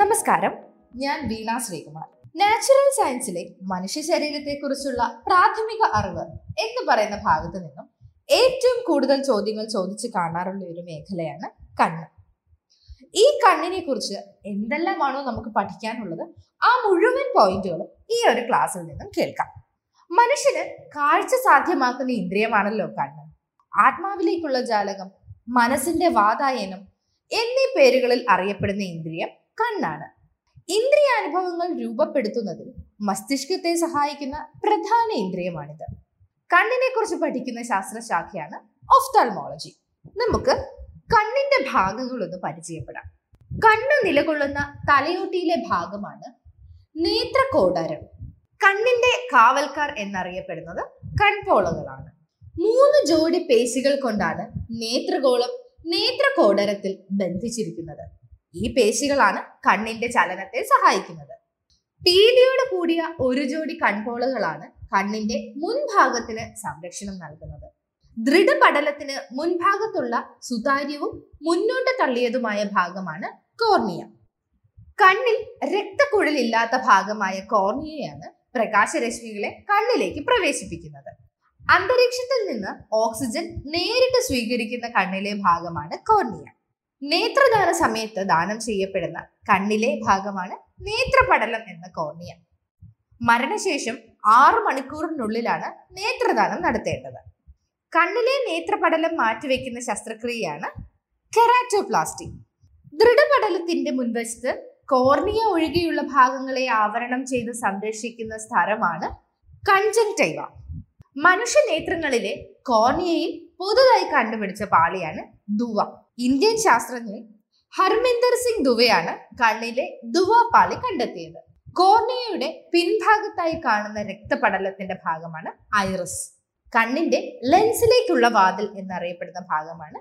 നമസ്കാരം. ഞാൻ വീണ ശ്രീകുമാർ. നാച്ചുറൽ സയൻസിലെ മനുഷ്യ ശരീരത്തെക്കുറിച്ചുള്ള പ്രാഥമിക അറിവ് എന്ന് പറയുന്ന ഭാഗത്ത് നിന്നും ഏറ്റവും കൂടുതൽ ചോദ്യങ്ങൾ ചോദിച്ചു കാണാറുള്ള ഒരു മേഖലയാണ് കണ്ണ്. ഈ കണ്ണിനെ കുറിച്ച് എന്തെല്ലാമാണോ നമുക്ക് പഠിക്കാനുള്ളത് ആ മുഴുവൻ പോയിന്റുകളും ഈ ഒരു ക്ലാസ്സിൽ നിന്നും കേൾക്കാം. മനുഷ്യന് കാഴ്ച സാധ്യമാക്കുന്ന ഇന്ദ്രിയമാണല്ലോ കണ്ണ്. ആത്മാവിലേക്കുള്ള ജാലകം മനസ്സിന്റെ വാതായനം എന്നീ പേരുകളിൽ അറിയപ്പെടുന്ന ഇന്ദ്രിയം കണ്ണാണ്. ഇന്ദ്രിയാനുഭവങ്ങൾ രൂപപ്പെടുത്തുന്നതിൽ മസ്തിഷ്കത്തെ സഹായിക്കുന്ന പ്രധാന ഇന്ദ്രിയമാണിത്. കണ്ണിനെ കുറിച്ച് പഠിക്കുന്ന ശാസ്ത്രശാഖയാണ് ഒഫ്താൽമോളജി. നമുക്ക് കണ്ണിന്റെ ഭാഗങ്ങളൊന്ന് പരിചയപ്പെടാം. കണ്ണ് നിലകൊള്ളുന്ന തലയോട്ടിയിലെ ഭാഗമാണ് നേത്രകോടാരം. കണ്ണിന്റെ കാവൽക്കാർ എന്നറിയപ്പെടുന്നത് കൺപോളകളാണ്. മൂന്ന് ജോഡി പേശികൾ കൊണ്ടാണ് നേത്രഗോളം നേത്രകോടരത്തിൽ ബന്ധിച്ചിരിക്കുന്നത്. ഈ പേശികളാണ് കണ്ണിന്റെ ചലനത്തെ സഹായിക്കുന്നത്. പീലിയോട് കൂടിയ ഒരു ജോഡി കൺപോളുകളാണ് കണ്ണിന്റെ മുൻഭാഗത്തിന് സംരക്ഷണം നൽകുന്നത്. ദൃഢപടലത്തിന് മുൻഭാഗത്തുള്ള സുതാര്യവും മുന്നോട്ട് തള്ളിയതുമായ ഭാഗമാണ് കോർണിയ. കണ്ണിൽ രക്തക്കുഴലില്ലാത്ത ഭാഗമായ കോർണിയയാണ് പ്രകാശരശ്മികളെ കണ്ണിലേക്ക് പ്രവേശിപ്പിക്കുന്നത്. അന്തരീക്ഷത്തിൽ നിന്ന് ഓക്സിജൻ നേരിട്ട് സ്വീകരിക്കുന്ന കണ്ണിലെ ഭാഗമാണ് കോർണിയ. നേത്രദാന സമയത്ത് ദാനം ചെയ്യപ്പെടുന്ന കണ്ണിലെ ഭാഗമാണ് നേത്രപടലം എന്ന കോർണിയ. മരണശേഷം ആറു മണിക്കൂറിനുള്ളിലാണ് നേത്രദാനം നടത്തേണ്ടത്. കണ്ണിലെ നേത്രപടലം മാറ്റിവെക്കുന്ന ശസ്ത്രക്രിയയാണ് കെറാറ്റോപ്ലാസ്റ്റി. ദൃഢപടലത്തിന്റെ മുൻവശത്ത് കോർണിയ ഒഴികെയുള്ള ഭാഗങ്ങളെ ആവരണം ചെയ്ത് സംരക്ഷിക്കുന്ന സ്ഥലമാണ് കൺജങ്ടൈവ മനുഷ്യ നേത്രങ്ങളിലെ കോർണിയയിൽ പുതുതായി കണ്ടുപിടിച്ച പാളിയാണ് ദുവ. ഇന്ത്യൻ ശാസ്ത്രജ്ഞൻ ഹർമിന്ദർ സിംഗ് ദുവയാണ് കണ്ണിലെ ദുവ പാളി കണ്ടെത്തിയത്. കോർണിയയുടെ പിൻഭാഗത്തായി കാണുന്ന രക്തപടലത്തിന്റെ ഭാഗമാണ് ഐറിസ്. കണ്ണിന്റെ ലെൻസിലേക്കുള്ള വാതിൽ എന്നറിയപ്പെടുന്ന ഭാഗമാണ്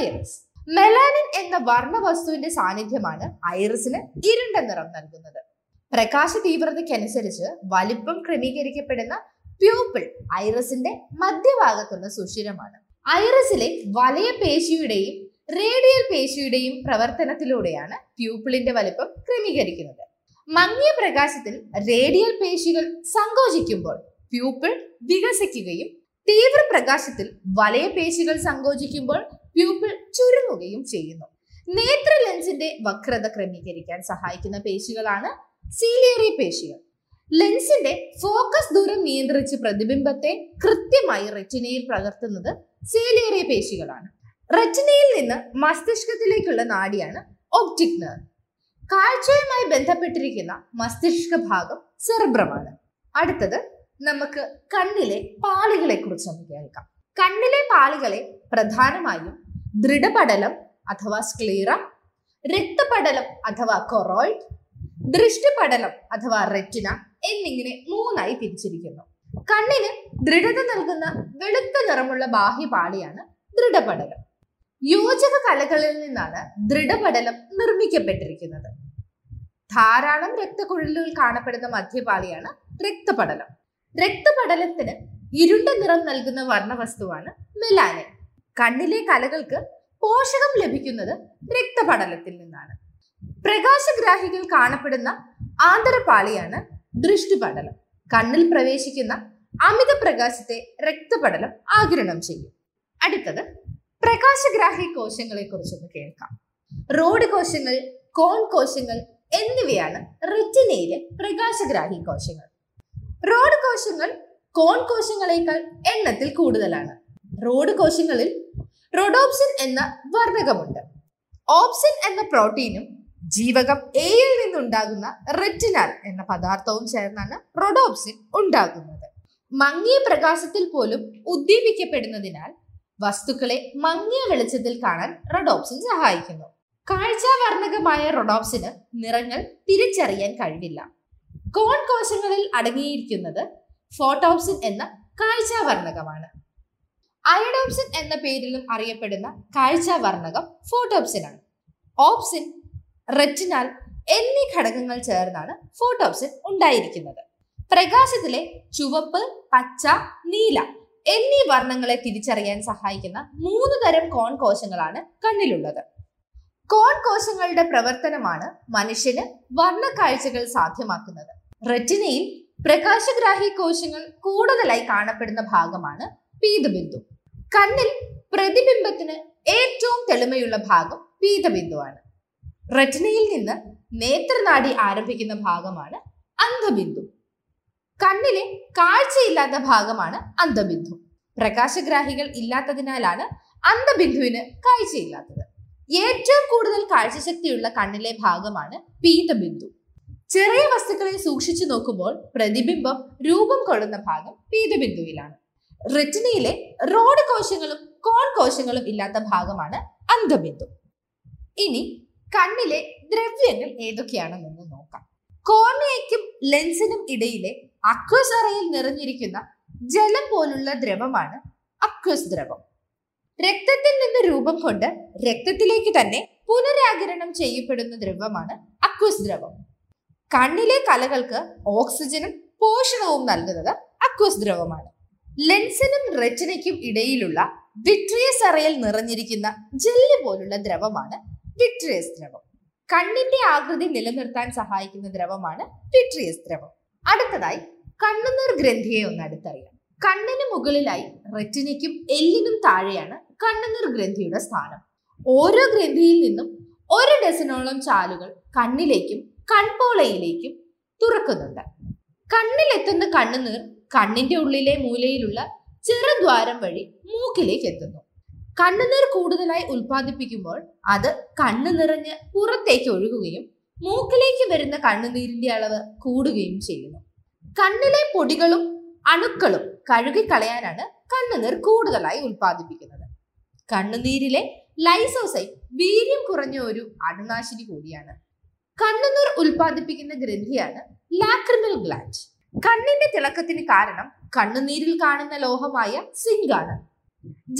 ഐറിസ്. മെലാനിൻ എന്ന വർണ വസ്തുവിന്റെ സാന്നിധ്യമാണ് ഐറിസിന് ഇരുണ്ട നിറം നൽകുന്നത്. പ്രകാശ തീവ്രതയ്ക്കനുസരിച്ച് വലിപ്പം ക്രമീകരിക്കപ്പെടുന്ന പ്യൂപ്പിൾ ഐറിസിന്റെ മധ്യഭാഗത്തുള്ള സുഷിരമാണ്. ഐറിസിലെ വലയ പേശിയുടെയും റേഡിയൽ പേശിയുടെയും പ്രവർത്തനത്തിലൂടെയാണ് പ്യൂപ്പിളിന്റെ വലിപ്പം ക്രമീകരിക്കുന്നത്. മങ്ങിയ പ്രകാശത്തിൽ റേഡിയൽ പേശികൾ സങ്കോചിക്കുമ്പോൾ പ്യൂപ്പിൾ വികസിക്കുകയും തീവ്ര പ്രകാശത്തിൽ വലയ പേശികൾ സങ്കോചിക്കുമ്പോൾ പ്യൂപ്പിൾ ചുരുങ്ങുകയും ചെയ്യുന്നു. നേത്ര ലെൻസിന്റെ വക്രത ക്രമീകരിക്കാൻ സഹായിക്കുന്ന പേശികളാണ് സീലിയറി പേശികൾ. ലെൻസിന്റെ ഫോക്കസ് ദൂരം നിയന്ത്രിച്ച് പ്രതിബിംബത്തെ കൃത്യമായി റെറ്റിനയിൽ പകർത്തുന്നത് സീലിയറി പേശികളാണ്. റെറ്റിനയിൽ നിന്ന് മസ്തിഷ്കത്തിലേക്കുള്ള നാടിയാണ് ഓപ്റ്റിക് നെർവ് കാഴ്ചയുമായി ബന്ധപ്പെട്ടിരിക്കുന്ന മസ്തിഷ്ക ഭാഗം സെർബ്രമാണ്. അടുത്തത് നമുക്ക് കണ്ണിലെ പാളികളെ കുറിച്ച് നമുക്ക് കേൾക്കാം. കണ്ണിലെ പാളികളെ പ്രധാനമായും ദൃഢപടലം അഥവാ സ്ക്ലീറ രക്തപടലം അഥവാ കൊറോയിഡ് ദൃഷ്ടിപടലം അഥവാ റെറ്റിന എന്നിങ്ങനെ മൂന്നായി തിരിച്ചിരിക്കുന്നു. കണ്ണിന് ദൃഢത നൽകുന്ന വെളുത്ത നിറമുള്ള ബാഹ്യപാളിയാണ് ദൃഢപടലം. യോജക കലകളിൽ നിന്നാണ് ദൃഢപടലം നിർമ്മിക്കപ്പെട്ടിരിക്കുന്നത്. ധാരാളം രക്തക്കുഴലുകൾ കാണപ്പെടുന്ന മധ്യപാളിയാണ് രക്തപടലം രക്തപടലത്തിന് ഇരുണ്ട നിറം നൽകുന്ന വർണവസ്തുവാണ് മെലാനിൻ. കണ്ണിലെ കലകൾക്ക് പോഷകം ലഭിക്കുന്നത് രക്തപടലത്തിൽ നിന്നാണ്. പ്രകാശഗ്രാഹികൾ കാണപ്പെടുന്ന ആന്തരപാളിയാണ് ദൃഷ്ടിപടലം കണ്ണിൽ പ്രവേശിക്കുന്ന അമിത പ്രകാശത്തെ രക്തപടലം ആകിരണം ചെയ്യും. അടുത്തത് പ്രകാശഗ്രാഹി കോശങ്ങളെ കുറിച്ചൊന്ന് കേൾക്കാം. റോഡ് കോശങ്ങൾ കോൺ കോശങ്ങൾ എന്നിവയാണ് റെറ്റിനയിലെ പ്രകാശഗ്രാഹി കോശങ്ങൾ. റോഡ് കോശങ്ങൾ കോൺ കോശങ്ങളെക്കാൾ എണ്ണത്തിൽ കൂടുതലാണ്. റോഡ് കോശങ്ങളിൽ റോഡോപ്സിൻ എന്ന വർണകമുണ്ട് ഓപ്സിൻ എന്ന പ്രോട്ടീനും ജീവകം എയിൽ നിന്നുണ്ടാകുന്ന റെറ്റിനാൽ എന്ന പദാർത്ഥവും ചേർന്നാണ് റോഡോപ്സിൻ ഉണ്ടാകുന്നത്. മങ്ങിയ പ്രകാശത്തിൽ പോലും ഉദ്ദീപിക്കപ്പെടുന്നതിനാൽ വസ്തുക്കളെ മങ്ങിയ വെളിച്ചത്തിൽ കാണാൻ റൊഡോപ്സിൻ സഹായിക്കുന്നു. കാഴ്ചാവർണകമായ റൊഡോപ്സിന് നിറങ്ങൾ തിരിച്ചറിയാൻ കഴിവില്ല. കോൺ കോശങ്ങളിൽ അടങ്ങിയിരിക്കുന്നത് ഫോട്ടോപ്സിൻ എന്ന കാഴ്ചാവർണകമാണ് അയഡോപ്സിൻ എന്ന പേരിലും അറിയപ്പെടുന്ന കാഴ്ചാവർണകം ഫോട്ടോപ്സിൻ ആണ് ഓപ്സിൻ റെറ്റിനാൽ എന്നീ ഘടകങ്ങൾ ചേർന്നാണ് ഫോട്ടോപ്സിൻ ഉണ്ടായിരിക്കുന്നത്. പ്രകാശത്തിലെ ചുവപ്പ് പച്ച നീല എന്നീ വർണങ്ങളെ തിരിച്ചറിയാൻ സഹായിക്കുന്ന മൂന്ന് തരം കോൺ കോശങ്ങളാണ് കണ്ണിലുള്ളത്. കോൺ കോശങ്ങളുടെ പ്രവർത്തനമാണ് മനുഷ്യന് വർണ കാഴ്ചകൾ സാധ്യമാക്കുന്നത്. റെറ്റിനയിൽ പ്രകാശഗ്രാഹി കോശങ്ങൾ കൂടുതലായി കാണപ്പെടുന്ന ഭാഗമാണ് പീതബിന്ദു. കണ്ണിൽ പ്രതിബിംബത്തിന് ഏറ്റവും തെളിമയുള്ള ഭാഗം പീതബിന്ദുവാണ്. റെറ്റിനയിൽ നിന്ന് നേത്രനാടി ആരംഭിക്കുന്ന ഭാഗമാണ് അന്ധബിന്ദു. കണ്ണിലെ കാഴ്ചയില്ലാത്ത ഭാഗമാണ് അന്ധബിന്ദു പ്രകാശഗ്രാഹികൾ ഇല്ലാത്തതിനാലാണ് അന്ധബിന്ദുവിന് കാഴ്ചയില്ലാത്തത്. ഏറ്റവും കൂടുതൽ കാഴ്ചശക്തിയുള്ള കണ്ണിലെ ഭാഗമാണ് പീതബിന്ദു. ചെറിയ വസ്തുക്കളെ സൂക്ഷിച്ചു നോക്കുമ്പോൾ പ്രതിബിംബം രൂപം കൊള്ളുന്ന ഭാഗം പീതബിന്ദുവിലാണ്. റെറ്റിനയിലെ റോഡ് കോശങ്ങളും കോൺ കോശങ്ങളും ഇല്ലാത്ത ഭാഗമാണ് അന്ധബിന്ദു ഇനി കണ്ണിലെ ദ്രവ്യങ്ങൾ ഏതൊക്കെയാണെന്ന് നോക്കാം. കോർണിയയ്ക്കും ലെൻസിനും ഇടയിലെ അക്വസ് അറയിൽ നിറഞ്ഞിരിക്കുന്ന ജലം പോലുള്ള ദ്രവമാണ് അക്വസ് ദ്രവം. രക്തത്തിൽ നിന്ന് രൂപം കൊണ്ട് രക്തത്തിലേക്ക് തന്നെ പുനരാകിരണം ചെയ്യപ്പെടുന്ന ദ്രവമാണ് അക്വസ് ദ്രവം. കണ്ണിലെ കലകൾക്ക് ഓക്സിജനും പോഷണവും നൽകുന്നത് അക്വസ് ദ്രവമാണ്. ലെൻസിനും റെറ്റിനയ്ക്കും ഇടയിലുള്ള വിട്രിയസ് അറയിൽ നിറഞ്ഞിരിക്കുന്ന ജെല്ല് പോലുള്ള ദ്രവമാണ് വിട്രിയസ് ദ്രവം. കണ്ണിന്റെ ആകൃതി നിലനിർത്താൻ സഹായിക്കുന്ന ദ്രവമാണ് വിട്രിയസ് ദ്രവം. അടുത്തതായി കണ്ണുനീർ ഗ്രന്ഥിയെ ഒന്ന് അടുത്തറിയാം. കണ്ണിന് മുകളിലായി റെറ്റിനയ്ക്കും എല്ലിനും താഴെയാണ് കണ്ണുനീർ ഗ്രന്ഥിയുടെ സ്ഥാനം. ഓരോ ഗ്രന്ഥിയിൽ നിന്നും ഒരു ഡസനോളം ചാലുകൾ കണ്ണിലേക്കും കൺപോളയിലേക്കും തുറക്കുന്നുണ്ട്. കണ്ണിലെത്തുന്ന കണ്ണുനീർ കണ്ണിന്റെ ഉള്ളിലെ മൂലയിലുള്ള ചെറുദ്വാരം വഴി മൂക്കിലേക്ക് എത്തുന്നു. കണ്ണുനീർ കൂടുതലായി ഉൽപ്പാദിപ്പിക്കുമ്പോൾ അത് കണ്ണു നിറഞ്ഞ് പുറത്തേക്ക് ഒഴുകുകയും മൂക്കിലേക്ക് വരുന്ന കണ്ണുനീരിന്റെ അളവ് കൂടുകയും ചെയ്യുന്നു. കണ്ണിലെ പൊടികളും അണുക്കളും കഴുകിക്കളയാനാണ് കണ്ണുനീർ കൂടുതലായി ഉൽപ്പാദിപ്പിക്കുന്നത്. കണ്ണുനീരിലെ ലൈസോസൈം വീര്യം കുറഞ്ഞ ഒരു അണുനാശിനി കൂടിയാണ്. കണ്ണുനീർ ഉൽപ്പാദിപ്പിക്കുന്ന ഗ്രന്ഥിയാണ് ലാക്രിമൽ ഗ്ലാൻഡ്. കണ്ണിന്റെ തിളക്കത്തിന് കാരണം കണ്ണുനീരിൽ കാണുന്ന ലോഹമായ സിങ്ക് ആണ്.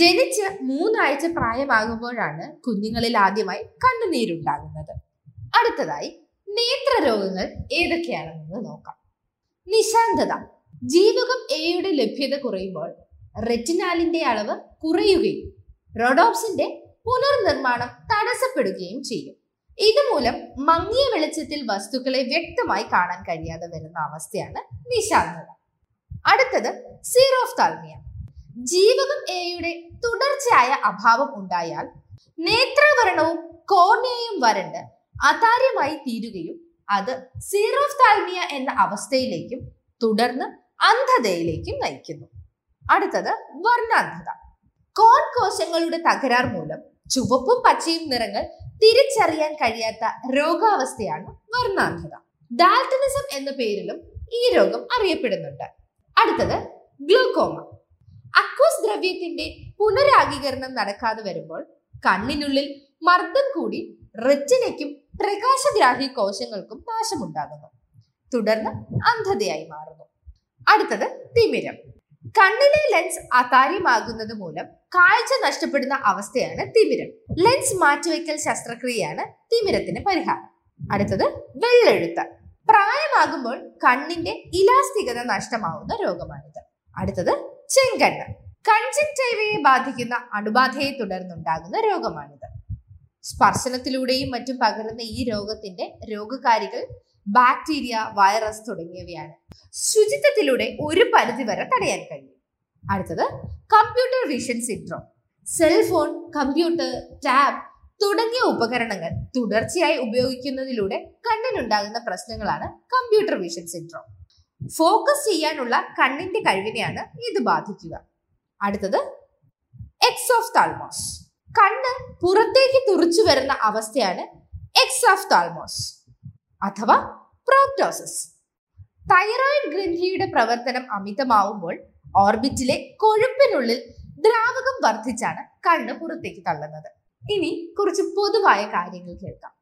ജനിച്ച് മൂന്നാഴ്ച പ്രായമാകുമ്പോഴാണ് കുഞ്ഞുങ്ങളിൽ ആദ്യമായി കണ്ണുനീരുണ്ടാകുന്നത്. അടുത്തതായി നേത്രരോഗങ്ങൾ ഏതൊക്കെയാണെന്ന് നോക്കാം. നിശാന്തത. ജീവകം എയുടെ ലഭ്യത കുറയുമ്പോൾ റെറ്റിനാലിന്റെ അളവ് കുറയുകയും റോഡോപ്സിന്റെ പുനർനിർമ്മാണം തടസ്സപ്പെടുകയും ചെയ്യും. ഇതുമൂലം മങ്ങിയ വെളിച്ചത്തിൽ വസ്തുക്കളെ വ്യക്തമായി കാണാൻ കഴിയാതെ വരുന്ന അവസ്ഥയാണ് നിശാന്തത. അടുത്തത് സീറോഫ്താൽമിയ ജീവകം എയുടെ തുടർച്ചയായ അഭാവം ഉണ്ടായാൽ നേത്രാവരണവും കോർണിയയും വരണ്ട് അതാര്യമായി തീരുകയും അത് സീറോഫ്താൽമിയ എന്ന അവസ്ഥയിലേക്കും തുടർന്ന് അന്ധതയിലേക്കും നയിക്കുന്നു. അടുത്തത് വർണാന്ധത. കോൺ കോശങ്ങളുടെ തകരാർ മൂലം ചുവപ്പും പച്ചയും നിറങ്ങൾ തിരിച്ചറിയാൻ കഴിയാത്ത രോഗാവസ്ഥയാണ് വർണാന്ധത. ഡാൽട്ടനിസം എന്ന പേരിലും ഈ രോഗം അറിയപ്പെടുന്നുണ്ട്. അടുത്തത് ഗ്ലൂക്കോമ. അക്വസ് ദ്രവ്യത്തിന്റെ പുനരാഗീകരണം നടക്കാതെ വരുമ്പോൾ കണ്ണിനുള്ളിൽ മർദ്ദം കൂടി റെറ്റിനയ്ക്കും പ്രകാശഗ്രാഹി കോശങ്ങൾക്കും നാശമുണ്ടാകുന്നു. തുടർന്ന് അന്ധതയായി മാറുന്നു. അടുത്തത് തിമിരം. കണ്ണിലെ ലെൻസ് അതാര്യമാകുന്നത് മൂലം കാഴ്ച നഷ്ടപ്പെടുന്ന അവസ്ഥയാണ് തിമിരം. ലെൻസ് മാറ്റിവെക്കൽ ശസ്ത്രക്രിയയാണ് തിമിരത്തിന് പരിഹാരം. അടുത്തത് വെള്ളെഴുത്ത്. പ്രായമാകുമ്പോൾ കണ്ണിന്റെ ഇലാസ്തികത നഷ്ടമാവുന്ന രോഗമാണിത്. അടുത്തത് ചെങ്കണ്ണ്. കൺജക്റ്റൈവയെ ബാധിക്കുന്ന അണുബാധയെ തുടർന്നുണ്ടാകുന്ന രോഗമാണിത്. സ്പർശനത്തിലൂടെയും മറ്റും പകരുന്ന ഈ രോഗത്തിന്റെ രോഗകാരികൾ ബാക്ടീരിയ വൈറസ് തുടങ്ങിയവയാണ്. ശുചിത്വത്തിലൂടെ ഒരു പരിധി വരെ തടയാൻ കഴിയും. അടുത്തത് computer vision syndrome cellphone computer tab തുടങ്ങിയ ഉപകരണങ്ങൾ തുടർച്ചയായി ഉപയോഗിക്കുന്നതിലൂടെ കണ്ണിനുണ്ടാകുന്ന പ്രശ്നങ്ങളാണ് കമ്പ്യൂട്ടർ വിഷൻ സിൻഡ്രോം ഫോക്കസ് ചെയ്യാനുള്ള കണ്ണിന്റെ കഴിവിനെയാണ് ഇത് ബാധിക്കുക. അടുത്തത് എക്സോഫ് താൽമോസ് കണ്ണ് പുറത്തേക്ക് തുറച്ചു വരുന്ന അവസ്ഥയാണ് എക്സാഫ്താൽമോസ് അഥവാ പ്രോക്ടോസിസ് തൈറോയിഡ് ഗ്രന്ഥിയുടെ പ്രവർത്തനം അമിതമാവുമ്പോൾ ഓർബിറ്റിലെ കൊഴുപ്പിനുള്ളിൽ ദ്രാവകം വർദ്ധിച്ചാണ് കണ്ണ് പുറത്തേക്ക് തള്ളുന്നത്. ഇനി കുറച്ച് പൊതുവായ കാര്യങ്ങൾ കേൾക്കാം.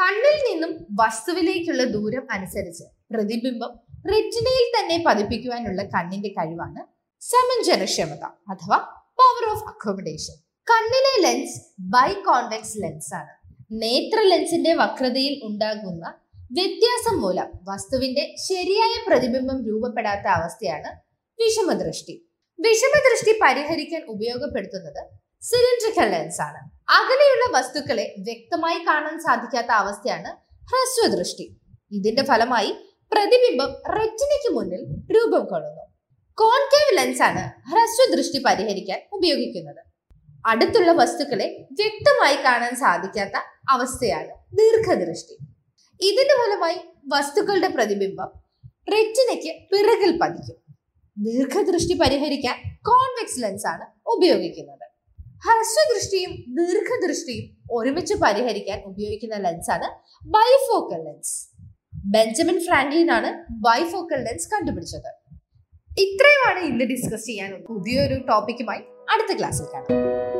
കണ്ണിൽ നിന്നും വസ്തുവിലേക്കുള്ള ദൂരം അനുസരിച്ച് പ്രതിബിംബം റെറ്റിനയിൽ തന്നെ പതിപ്പിക്കുവാനുള്ള കണ്ണിന്റെ കഴിവാണ് സമഞ്ജനക്ഷമത അഥവാ പവർ ഓഫ് അക്കോമഡേഷൻ കണ്ണിലെ ലെൻസ് ബൈ കോൺവെക്സ് ലെൻസ് ആണ്. നേത്ര ലെൻസിന്റെ വക്രതയിൽ ഉണ്ടാകുന്ന വ്യത്യാസം മൂലം വസ്തുവിന്റെ ശരിയായ പ്രതിബിംബം രൂപപ്പെടാത്ത അവസ്ഥയാണ് വിഷമദൃഷ്ടി. വിഷമദൃഷ്ടി പരിഹരിക്കാൻ ഉപയോഗപ്പെടുത്തുന്നത് സിലിണ്ട്രിക്കൽ ലെൻസ് ആണ്. അകലെയുള്ള വസ്തുക്കളെ വ്യക്തമായി കാണാൻ സാധിക്കാത്ത അവസ്ഥയാണ് ഹ്രസ്വദൃഷ്ടി. ഇതിന്റെ ഫലമായി പ്രതിബിംബം റെറ്റിനയ്ക്ക് മുന്നിൽ രൂപം കൊള്ളുന്നു. കോൺകേവ് ലെൻസ് ആണ് ഹ്രസ്വദൃഷ്ടി പരിഹരിക്കാൻ ഉപയോഗിക്കുന്നത്. അടുത്തുള്ള വസ്തുക്കളെ വ്യക്തമായി കാണാൻ സാധിക്കാത്ത അവസ്ഥയാണ് ദീർഘദൃഷ്ടി. ഇതിന്റെ ഫലമായി വസ്തുക്കളുടെ പ്രതിബിംബം റെറ്റിനയ്ക്ക് പിറകിൽ പതിക്കും. ദീർഘദൃഷ്ടി പരിഹരിക്കാൻ കോൺവെക്സ് ലെൻസ് ആണ് ഉപയോഗിക്കുന്നത്. ഹ്രസ്വദൃഷ്ടിയും ദീർഘദൃഷ്ടിയും ഒരുമിച്ച് പരിഹരിക്കാൻ ഉപയോഗിക്കുന്ന ലെൻസ് ആണ് ബൈഫോക്കൽ ലെൻസ് ബെഞ്ചമിൻ ഫ്രാങ്ക്ലിൻ ആണ് ബൈഫോക്കൽ ലെൻസ് കണ്ടുപിടിച്ചത്. ഇത്രയുമാണ് ഇന്ന് ഡിസ്കസ് ചെയ്യാൻ പുതിയൊരു ടോപ്പിക്കുമായി അടുത്ത ക്ലാസ്സിൽ കാണാം.